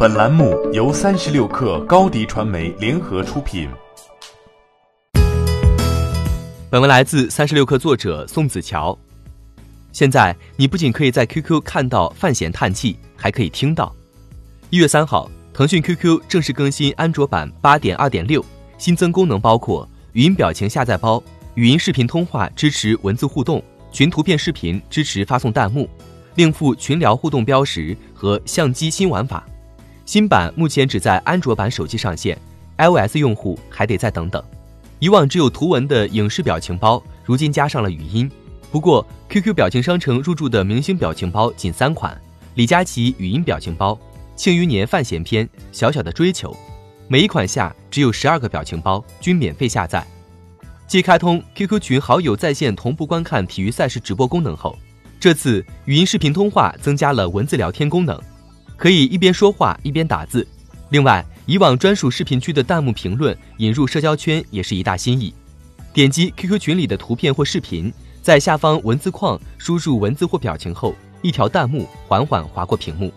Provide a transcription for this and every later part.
本栏目由三十六氪高低传媒联合出品。本文来自三十六氪作者宋子乔。现在你不仅可以在 QQ 看到范闲叹气，还可以听到。一月三号，腾讯 QQ 正式更新安卓版八点二点六，新增功能包括语音表情下载包、语音视频通话支持文字互动、群图片视频支持发送弹幕。另附群聊互动标识和相机新玩法，新版目前只在安卓版手机上线，iOS 用户还得再等等。以往只有图文的影视表情包，如今加上了语音。不过，QQ 表情商城入驻的明星表情包仅三款：李佳琦语音表情包、庆余年范闲篇、小小的追求。每一款下只有十二个表情包，均免费下载。继开通 QQ 群好友在线同步观看体育赛事直播功能后。这次语音视频通话增加了文字聊天功能，可以一边说话一边打字。另外，以往专属视频区的弹幕评论引入社交圈也是一大新意。点击 QQ 群里的图片或视频，在下方文字框输入文字或表情后，一条弹幕缓缓划过屏幕。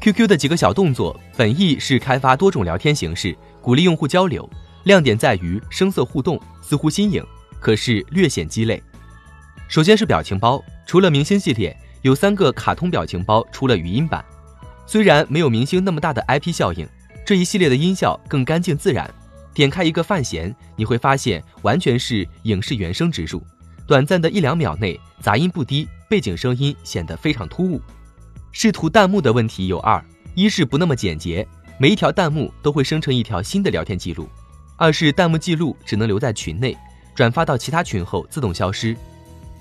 QQ 的几个小动作本意是开发多种聊天形式，鼓励用户交流，亮点在于声色互动，似乎新颖，可是略显鸡肋。首先是表情包。除了明星系列，有三个卡通表情包出了语音版，虽然没有明星那么大的 IP 效应，这一系列的音效更干净自然。点开一个范闲，你会发现完全是影视原声植入，短暂的一两秒内杂音不低，背景声音显得非常突兀。视图弹幕的问题有二：一是不那么简洁，每一条弹幕都会生成一条新的聊天记录；二是弹幕记录只能留在群内，转发到其他群后自动消失。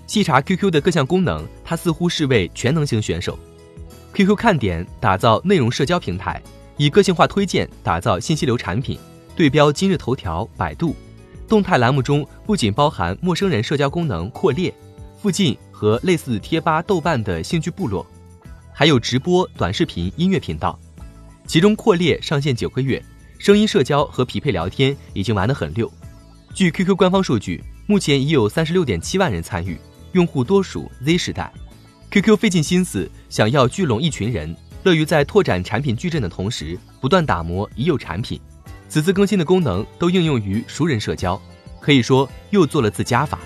细查 QQ 的各项功能，它似乎是位全能型选手。QQ 看点打造内容社交平台，以个性化推荐打造信息流产品，对标今日头条、百度。动态栏目中不仅包含陌生人社交功能扩列、附近和类似贴吧、豆瓣的兴趣部落，还有直播、短视频、音乐频道。其中扩列上线九个月，声音社交和匹配聊天已经玩得很溜。据 QQ 官方数据，目前已有三十六点七万人参与。用户多属 Z 时代，QQ 费尽心思想要聚拢一群人，乐于在拓展产品矩阵的同时，不断打磨已有产品。此次更新的功能都应用于熟人社交，可以说又做了次加法。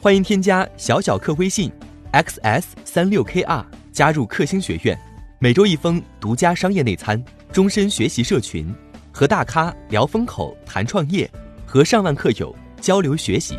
欢迎添加小小客微信 xs 三六 kr 加入克星学院，每周一封独家商业内参，终身学习社群，和大咖聊风口谈创业。和上万客友交流学习。